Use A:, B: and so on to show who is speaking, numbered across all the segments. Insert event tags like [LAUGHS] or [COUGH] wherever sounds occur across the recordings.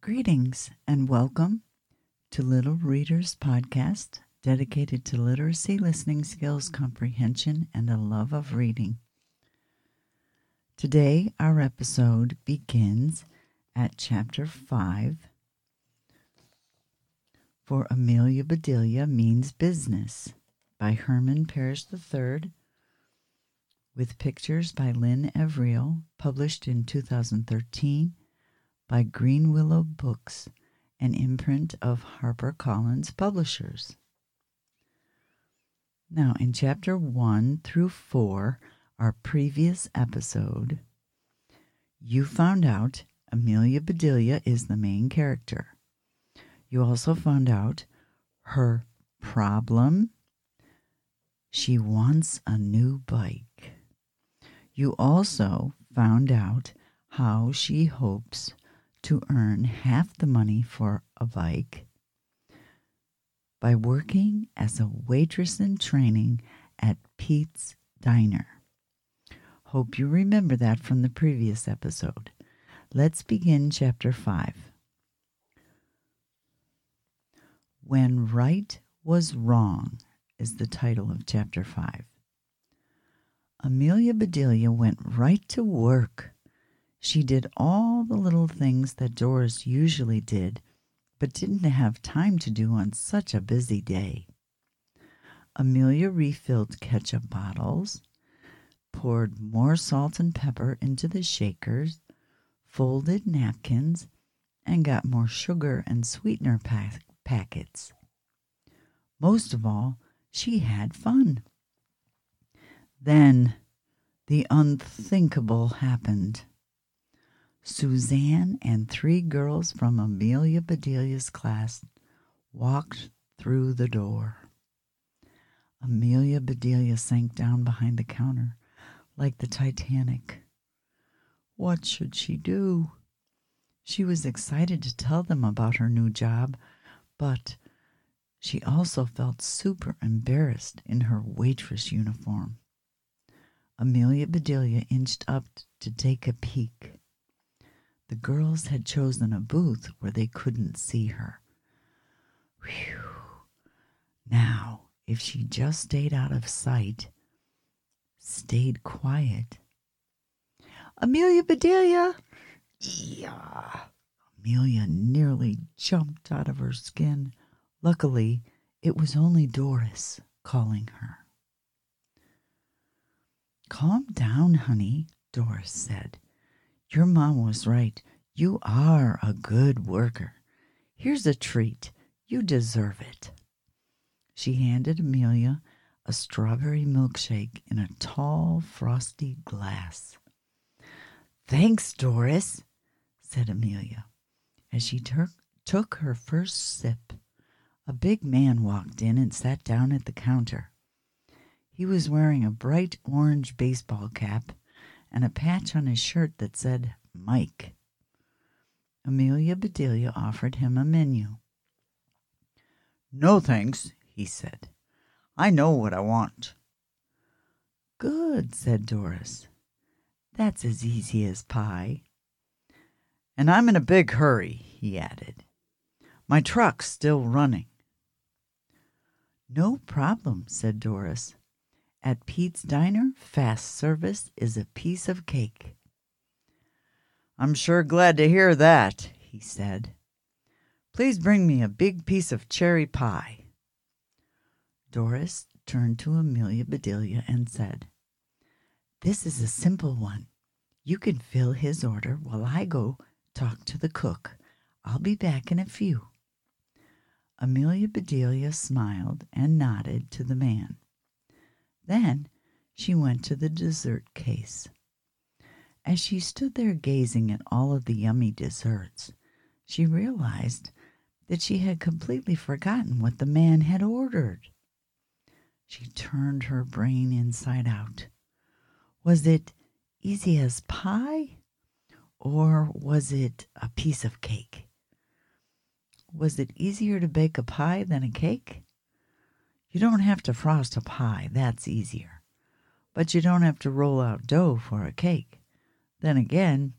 A: Greetings and welcome to Little Readers Podcast, dedicated to literacy, listening skills, comprehension, and a love of reading. Today, our episode begins at chapter 5 for Amelia Bedelia Means Business by Herman Parish III, with pictures by Lynne Avril, published in 2013 by Greenwillow Books, an imprint of HarperCollins Publishers. Now, in chapter 1 through 4, our previous episode, you found out Amelia Bedelia is the main character. You also found out her problem. She wants a new bike. You also found out how she hopes to earn half the money for a bike by working as a waitress in training at Pete's Diner. Hope you remember that from the previous episode. Let's begin chapter 5. When Right Was Wrong is the title of chapter 5. Amelia Bedelia went right to work she did all the little things that Doris usually did, but didn't have time to do on such a busy day. Amelia refilled ketchup bottles, poured more salt and pepper into the shakers, folded napkins, and got more sugar and sweetener pa- packets. Most of all, she had fun. Then the unthinkable happened. Suzanne and three girls from Amelia Bedelia's class walked through the door. Amelia Bedelia sank down behind the counter like the Titanic. What should she do? She was excited to tell them about her new job, but she also felt super embarrassed in her waitress uniform. Amelia Bedelia inched up to take a peek. The girls had chosen a booth where they couldn't see her. Whew. Now, if she just stayed out of sight, stayed quiet. Amelia Bedelia! Yeah. Amelia nearly jumped out of her skin. Luckily, it was only Doris calling her. Calm down, honey, Doris said. Your mom was right. You are a good worker. Here's a treat. You deserve it. She handed Amelia a strawberry milkshake in a tall, frosty glass. Thanks, Doris, said Amelia. As she took, took her first sip, a big man walked in and sat down at the counter. He was wearing a bright orange baseball cap and a patch on his shirt that said Mike. Amelia Bedelia offered him a menu.
B: No thanks, he said. I know what I want.
A: Good, said Doris. That's as easy as pie.
B: And I'm in a big hurry, he added. My truck's still running.
A: No problem, said Doris. At Pete's Diner, fast service is a piece of cake.
B: I'm sure glad to hear that, he said. Please bring me a big piece of cherry pie.
A: Doris turned to Amelia Bedelia and said, This is a simple one. You can fill his order while I go talk to the cook. I'll be back in a few. Amelia Bedelia smiled and nodded to the man. Then she went to the dessert case. As she stood there gazing at all of the yummy desserts, she realized that she had completely forgotten what the man had ordered. She turned her brain inside out. Was it easy as pie Or was it a piece of cake? Was it easier to bake a pie than a cake? You don't have to frost a pie, that's easier. But you don't have to roll out dough for a cake. Then again,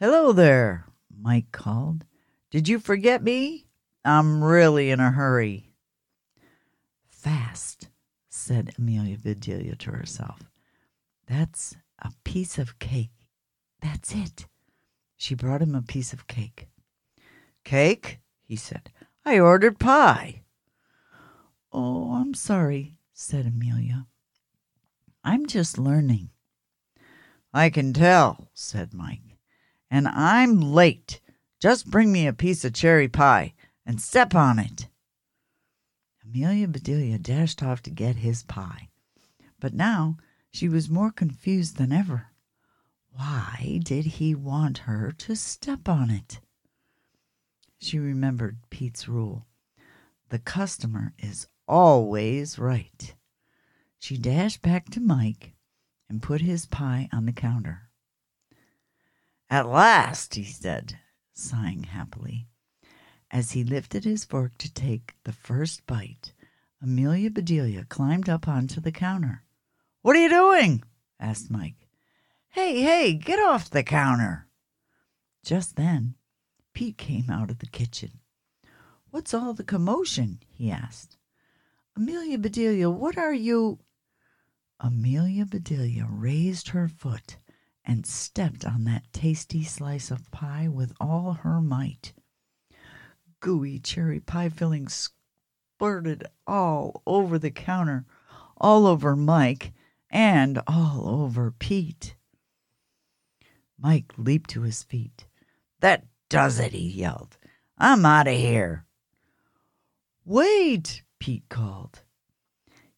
A: Hello there, Mike called. Did you forget me? I'm really in a hurry. Fast, said Amelia Bedelia to herself. That's a piece of cake. That's it. She brought him a piece of cake. Cake? he said. I ordered pie. Oh, I'm sorry, said Amelia. I'm just learning. I can tell, said Mike and I'm late. Just bring me a piece of cherry pie and step on it. Amelia Bedelia dashed off to get his pie, but now she was more confused than ever. Why did he want her to step on it? She remembered Pete's rule the customer is always right. She dashed back to Mike and put his pie on the counter. At last, he said, sighing happily. As he lifted his fork to take the first bite, Amelia Bedelia climbed up onto the counter. What are you doing? asked Mike. Hey, hey, get off the counter. Just then, Pete came out of the kitchen. What's all the commotion? he asked. Amelia Bedelia, what are you? Amelia Bedelia raised her foot and stepped on that tasty slice of pie with all her might. Gooey cherry pie filling splurted all over the counter, all over Mike, and all over Pete. Mike leaped to his feet. That does it, he yelled. I'm out of here. Wait, Pete called.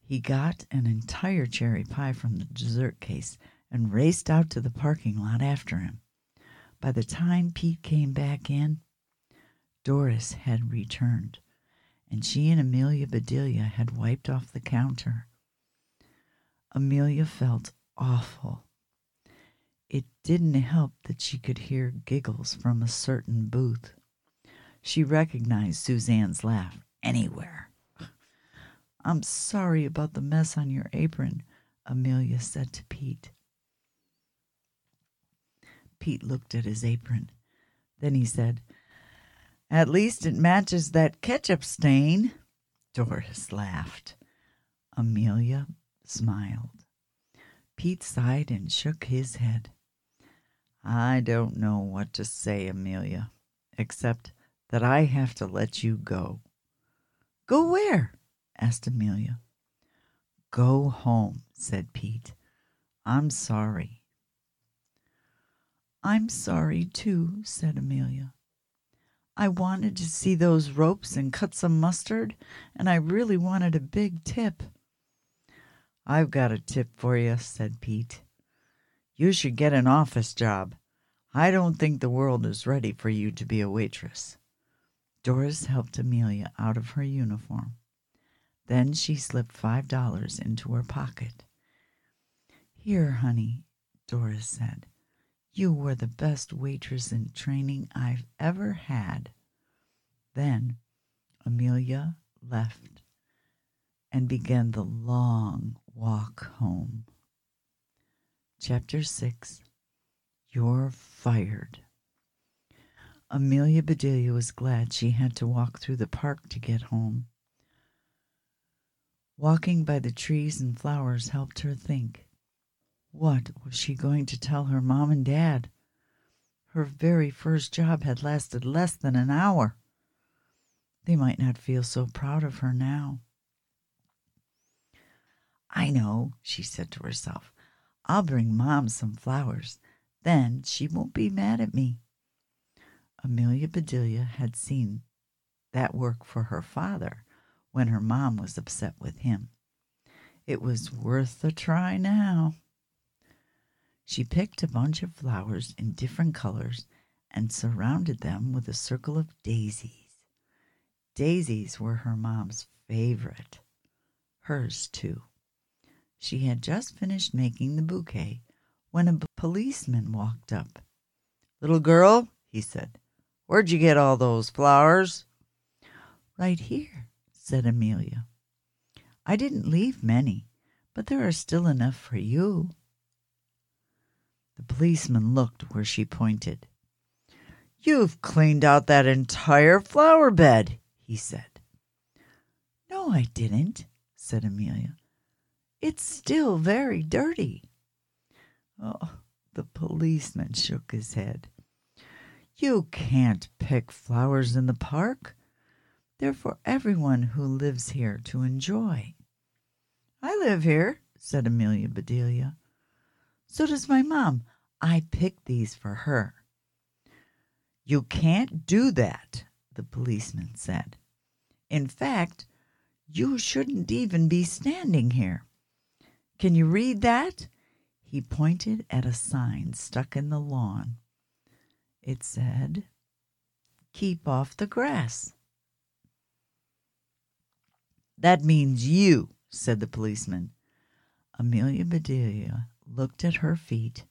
A: He got an entire cherry pie from the dessert case and raced out to the parking lot after him. By the time Pete came back in, Doris had returned, and she and Amelia Bedelia had wiped off the counter. Amelia felt awful. It didn't help that she could hear giggles from a certain booth. She recognized Suzanne's laugh anywhere. I'm sorry about the mess on your apron, Amelia said to Pete. Pete looked at his apron. Then he said, At least it matches that ketchup stain. Doris laughed. Amelia smiled. Pete sighed and shook his head. I don't know what to say, Amelia, except that I have to let you go. Go where? asked Amelia. Go home, said Pete. I'm sorry. I'm sorry, too, said Amelia. I wanted to see those ropes and cut some mustard, and I really wanted a big tip. I've got a tip for you, said Pete. You should get an office job. I don't think the world is ready for you to be a waitress. Doris helped Amelia out of her uniform. Then she slipped five dollars into her pocket. Here, honey, Doris said. You were the best waitress in training I've ever had. Then Amelia left and began the long walk home. Chapter 6 You're Fired. Amelia Bedelia was glad she had to walk through the park to get home. Walking by the trees and flowers helped her think. What was she going to tell her mom and dad? Her very first job had lasted less than an hour. They might not feel so proud of her now. I know, she said to herself. I'll bring Mom some flowers. Then she won't be mad at me. Amelia Bedelia had seen that work for her father when her mom was upset with him. It was worth a try now. She picked a bunch of flowers in different colors and surrounded them with a circle of daisies. Daisies were her mom's favorite, hers too. She had just finished making the bouquet
B: when a policeman walked up. Little girl, he said, where'd you get all those flowers?
A: Right here, said Amelia. I didn't leave many, but there are still enough for you.
B: The policeman looked where she pointed. You've cleaned out that entire flower bed, he said.
A: No, I didn't, said Amelia. It's still very dirty.
B: Oh, the policeman shook his head. You can't pick flowers in the park. They're for everyone who lives here to enjoy.
A: I live here, said Amelia Bedelia. So does my mom. I picked these for her.
B: You can't do that, the policeman said. In fact, you shouldn't even be standing here. Can you read that? He pointed at a sign stuck in the lawn. It said, Keep off the grass. That means you, said the policeman. Amelia Bedelia looked at her feet.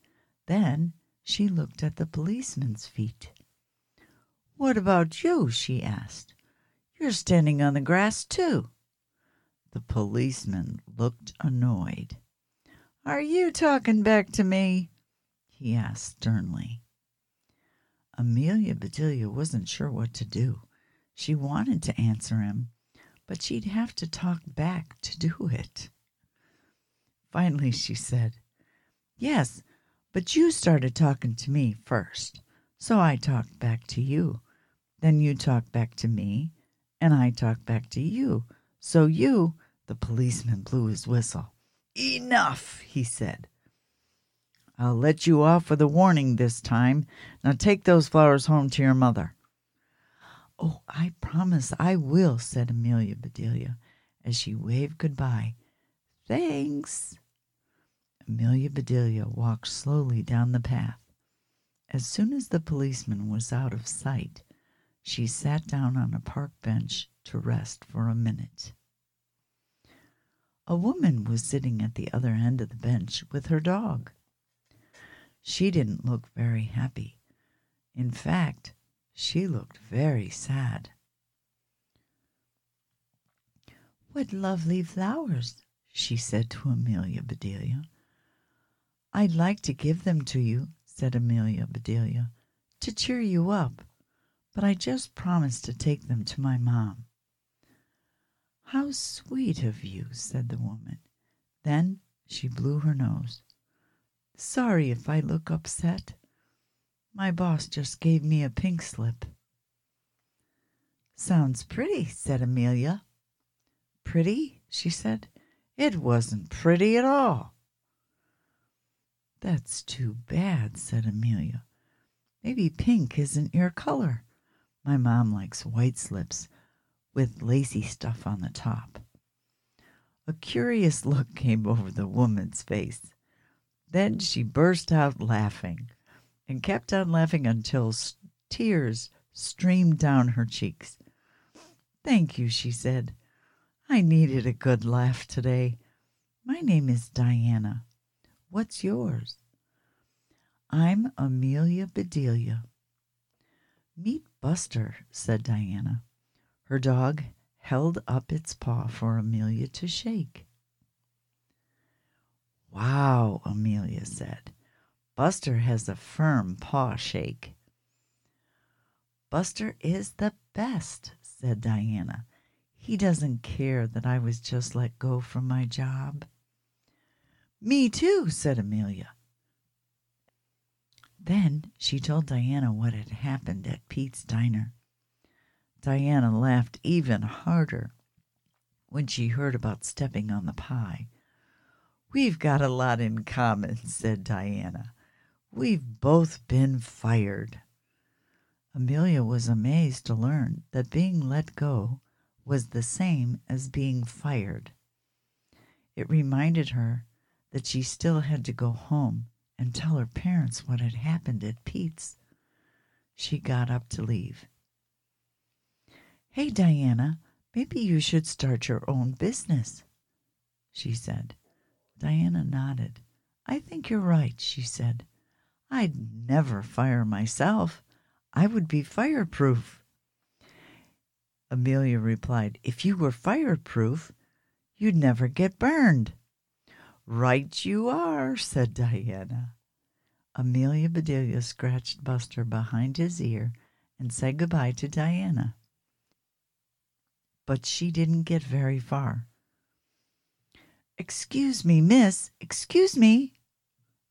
B: Then she looked at the policeman's feet. What about you? she asked. You're standing on the grass, too. The policeman looked annoyed. Are you talking back to me? he asked sternly. Amelia Bedelia wasn't sure what to do. She wanted to answer him, but she'd have to talk back to do it. Finally, she said, Yes, but you started talking to me first, so I talked back to you. Then you talked back to me, and I talked back to you. So you, the policeman blew his whistle. Enough, he said. I'll let you off with a warning this time. Now take those flowers home to your mother. Oh, I promise I will, said Amelia Bedelia as she waved goodbye. Thanks. Amelia Bedelia walked slowly down the path. As soon as the policeman was out of sight, she sat down on a park bench to rest for a minute. A woman was sitting at the other end of the bench with her dog. She didn't look very happy. In fact, she looked very sad.
A: What lovely flowers, she said to Amelia Bedelia. I'd like to give them to you, said Amelia Bedelia, to cheer you up, but I just promised to take them to my mom. How sweet of you, said the woman. Then she blew her nose. Sorry if I look upset. My boss just gave me a pink slip.
B: Sounds pretty, said Amelia. Pretty? she said. It wasn't pretty at all. That's too bad, said Amelia. Maybe pink isn't your color. My mom likes white slips with lacy stuff on the top. A curious look came over the woman's face. Then she burst out laughing and kept on laughing until tears streamed down her cheeks. Thank you, she said. I needed a good laugh today. My name is Diana. What's yours? I'm Amelia Bedelia. Meet Buster, said Diana. Her dog held up its paw for Amelia to shake. Wow, Amelia said. Buster has a firm paw shake. Buster is the best, said Diana. He doesn't care that I was just let go from my job. Me too, said Amelia. Then she told Diana what had happened at Pete's diner. Diana laughed even harder when she heard about stepping on the pie. We've got a lot in common, said Diana. We've both been fired. Amelia was amazed to learn that being let go was the same as being fired. It reminded her that she still had to go home and tell her parents what had happened at Pete's. She got up to leave. Hey, Diana, maybe you should start your own business, she said. Diana nodded.
A: I think you're right, she said. I'd never fire myself. I would be fireproof. Amelia replied, If you were fireproof, you'd never get burned. Right you are, said Diana. Amelia Bedelia scratched Buster behind his ear and said goodbye to Diana. But she didn't get very far. Excuse me, miss, excuse me.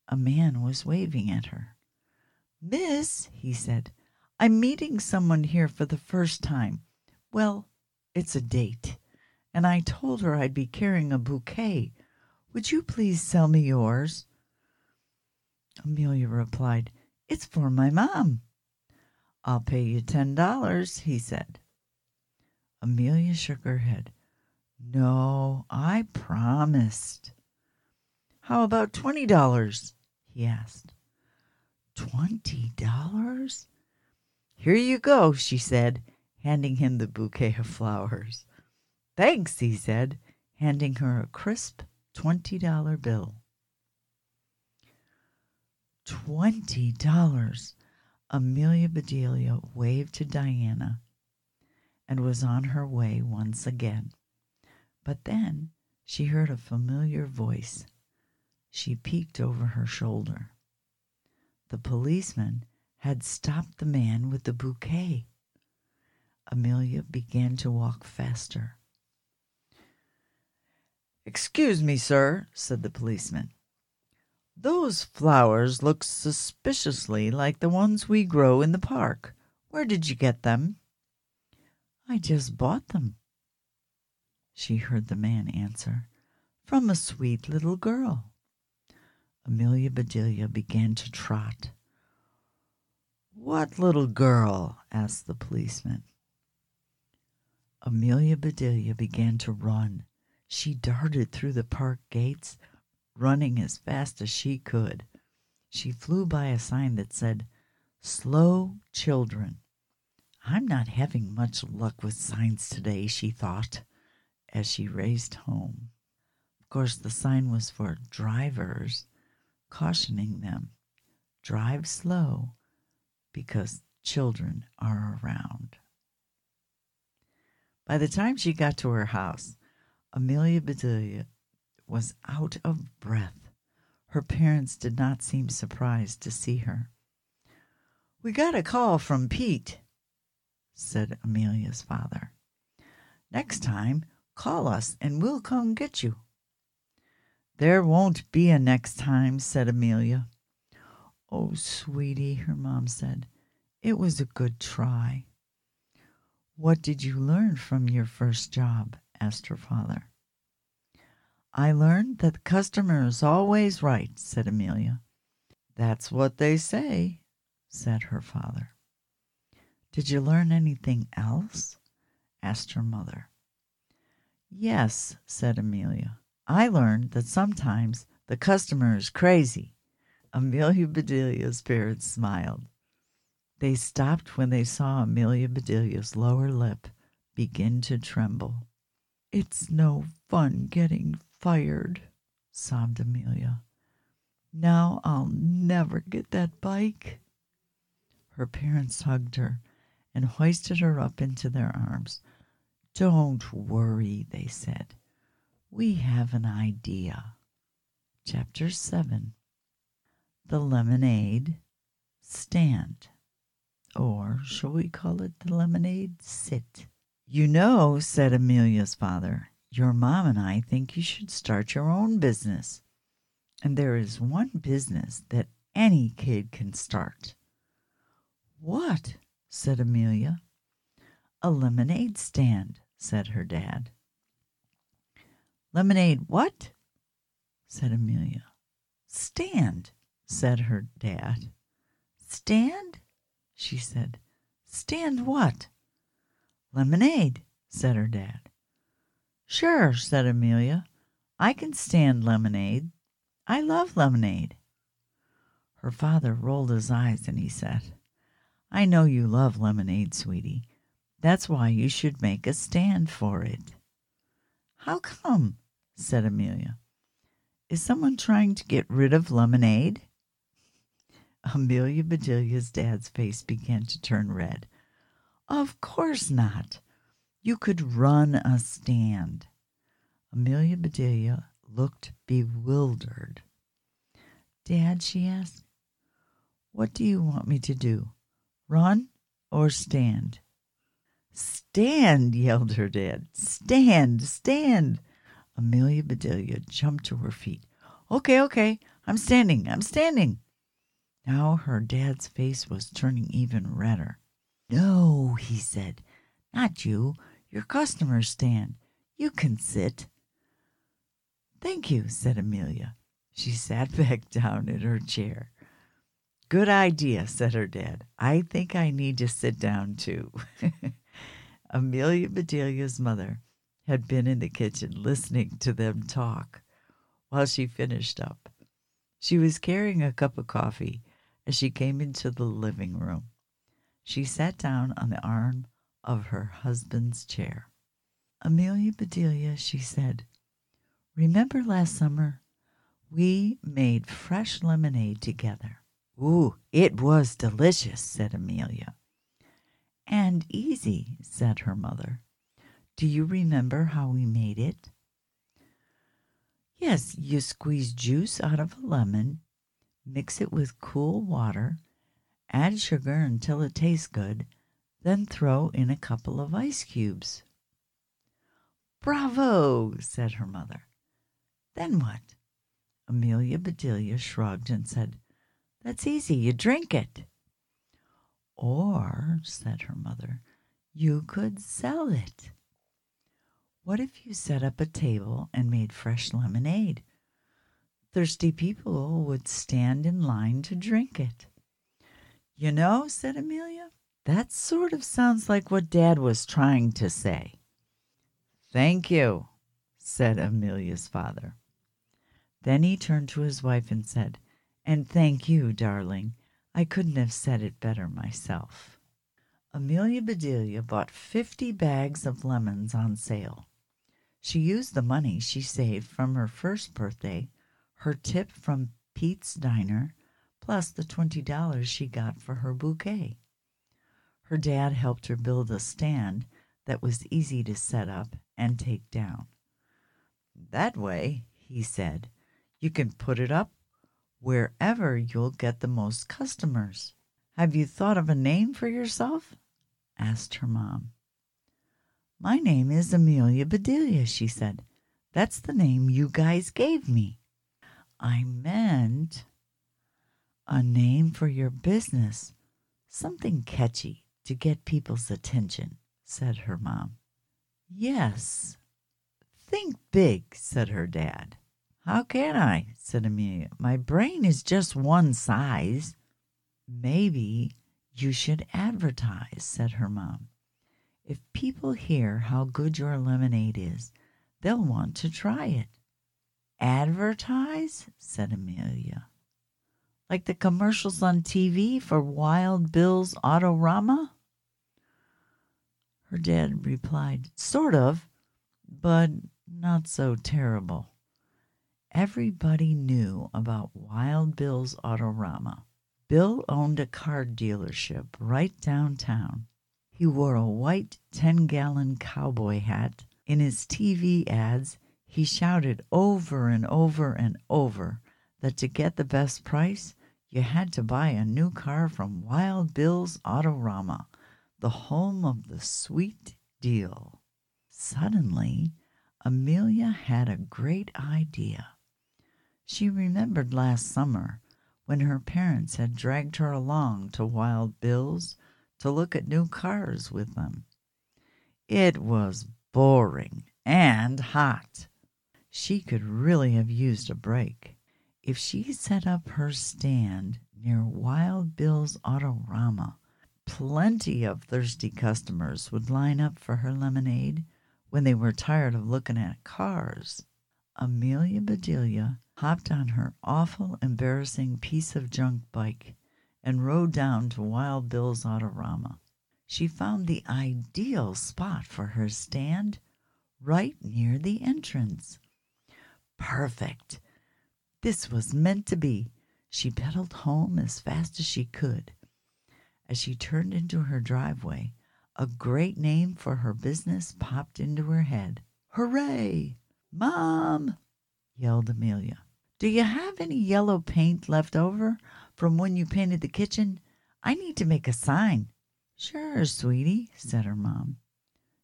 A: A man was waving at her. Miss, he said, I'm meeting someone here for the first time. Well, it's a date, and I told her I'd be carrying a bouquet. Would you please sell me yours? Amelia replied, It's for my mom. I'll pay you ten dollars, he said. Amelia shook her head. No, I promised. How about twenty dollars? he asked. Twenty dollars? Here you go, she said, handing him the bouquet of flowers. Thanks, he said, handing her a crisp twenty dollar bill. Twenty dollars! Amelia Bedelia waved to Diana and was on her way once again. But then she heard a familiar voice. She peeked over her shoulder. The policeman had stopped the man with the bouquet. Amelia began to walk faster. Excuse me, sir, said the policeman. Those flowers look suspiciously like the ones we grow in the park. Where did you get them? I just bought them. She heard the man answer, From a sweet little girl. Amelia Bedelia began to trot. What little girl? asked the policeman. Amelia Bedelia began to run. She darted through the park gates, running as fast as she could. She flew by a sign that said, Slow Children. I'm not having much luck with signs today, she thought as she raced home. Of course, the sign was for drivers, cautioning them drive slow because children are around. By the time she got to her house, Amelia Bedelia was out of breath. Her parents did not seem surprised to see her. We got a call from Pete, said Amelia's father. Next time, call us and we'll come get you. There won't be a next time, said Amelia. Oh, sweetie, her mom said, it was a good try. What did you learn from your first job? Asked her father. I learned that the customer is always right, said Amelia. That's what they say, said her father. Did you learn anything else? asked her mother. Yes, said Amelia. I learned that sometimes the customer is crazy. Amelia Bedelia's parents smiled. They stopped when they saw Amelia Bedelia's lower lip begin to tremble. It's no fun getting fired, sobbed Amelia. Now I'll never get that bike. Her parents hugged her and hoisted her up into their arms. Don't worry, they said. We have an idea. Chapter 7 The Lemonade Stand. Or shall we call it the lemonade sit? You know, said Amelia's father, your mom and I think you should start your own business. And there is one business that any kid can start. What? said Amelia. A lemonade stand, said her dad. Lemonade what? said Amelia. Stand, said her dad. Stand? she said. Stand what? Lemonade, said her dad. Sure, said Amelia. I can stand lemonade. I love lemonade. Her father rolled his eyes and he said, I know you love lemonade, sweetie. That's why you should make a stand for it. How come? said Amelia. Is someone trying to get rid of lemonade? Amelia Bedelia's dad's face began to turn red. Of course not. You could run a stand. Amelia Bedelia looked bewildered. Dad, she asked, what do you want me to do? Run or stand? Stand, yelled her dad. Stand, stand. Amelia Bedelia jumped to her feet. Okay, okay, I'm standing, I'm standing. Now her dad's face was turning even redder. No, he said, not you. Your customers stand. You can sit. Thank you, said Amelia. She sat [LAUGHS] back down in her chair. Good idea, said her dad. I think I need to sit down too. [LAUGHS] Amelia Bedelia's mother had been in the kitchen listening to them talk while she finished up. She was carrying a cup of coffee as she came into the living room. She sat down on the arm of her husband's chair. Amelia Bedelia, she said, remember last summer we made fresh lemonade together. Ooh, it was delicious, said Amelia. And easy, said her mother. Do you remember how we made it? Yes, you squeeze juice out of a lemon, mix it with cool water, add sugar until it tastes good, then throw in a couple of ice cubes. Bravo, said her mother. Then what? Amelia Bedelia shrugged and said, that's easy. You drink it. Or, said her mother, you could sell it. What if you set up a table and made fresh lemonade? Thirsty people would stand in line to drink it. You know, said Amelia, that sort of sounds like what Dad was trying to say. Thank you, said Amelia's father. Then he turned to his wife and said, and thank you, darling. I couldn't have said it better myself. Amelia Bedelia bought 50 bags of lemons on sale. She used the money she saved from her first birthday, her tip from Pete's Diner, plus the $20 she got for her bouquet. Her dad helped her build a stand that was easy to set up and take down. That way, he said, you can put it up wherever you'll get the most customers. Have you thought of a name for yourself? asked her mom. My name is Amelia Bedelia, she said. That's the name you guys gave me. I meant a name for your business, something catchy to get people's attention, said her mom. Yes, think big, said her dad. How can I? said Amelia. My brain is just one size. Maybe you should advertise, said her mom. If people hear how good your lemonade is, they'll want to try it. Advertise? said Amelia. Like the commercials on TV for Wild Bill's Autorama? Her dad replied, Sort of, but not so terrible. Everybody knew about Wild Bill's Autorama. Bill owned a car dealership right downtown. He wore a white 10 gallon cowboy hat. In his TV ads, he shouted over and over and over that to get the best price, you had to buy a new car from Wild Bill's Autorama, the home of the sweet deal. Suddenly, Amelia had a great idea. She remembered last summer when her parents had dragged her along to Wild Bill's to look at new cars with them. It was boring and hot. She could really have used a break. If she set up her stand near Wild Bill's Autorama, plenty of thirsty customers would line up for her lemonade when they were tired of looking at cars. Amelia Bedelia hopped on her awful, embarrassing piece of junk bike and rode down to Wild Bill's Autorama. She found the ideal spot for her stand right near the entrance. Perfect. This was meant to be. She pedaled home as fast as she could. As she turned into her driveway, a great name for her business popped into her head. Hooray! Mom! yelled Amelia. Do you have any yellow paint left over from when you painted the kitchen? I need to make a sign. Sure, sweetie, said her mom.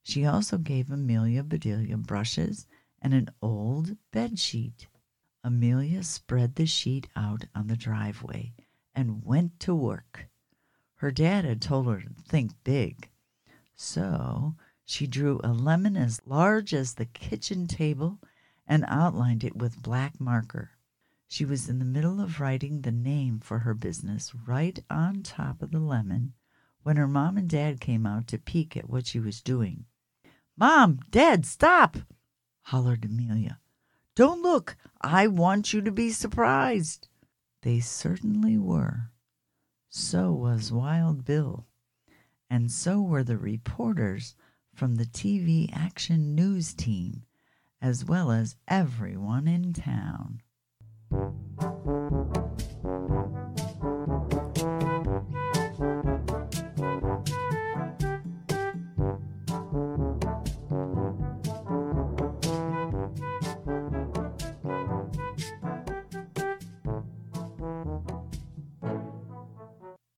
A: She also gave Amelia Bedelia brushes and an old bed sheet. Amelia spread the sheet out on the driveway and went to work. Her dad had told her to think big, so she drew a lemon as large as the kitchen table and outlined it with black marker. She was in the middle of writing the name for her business right on top of the lemon when her mom and dad came out to peek at what she was doing. Mom, Dad, stop! hollered Amelia. Don't look. I want you to be surprised. They certainly were. So was Wild Bill. And so were the reporters from the TV Action News team, as well as everyone in town.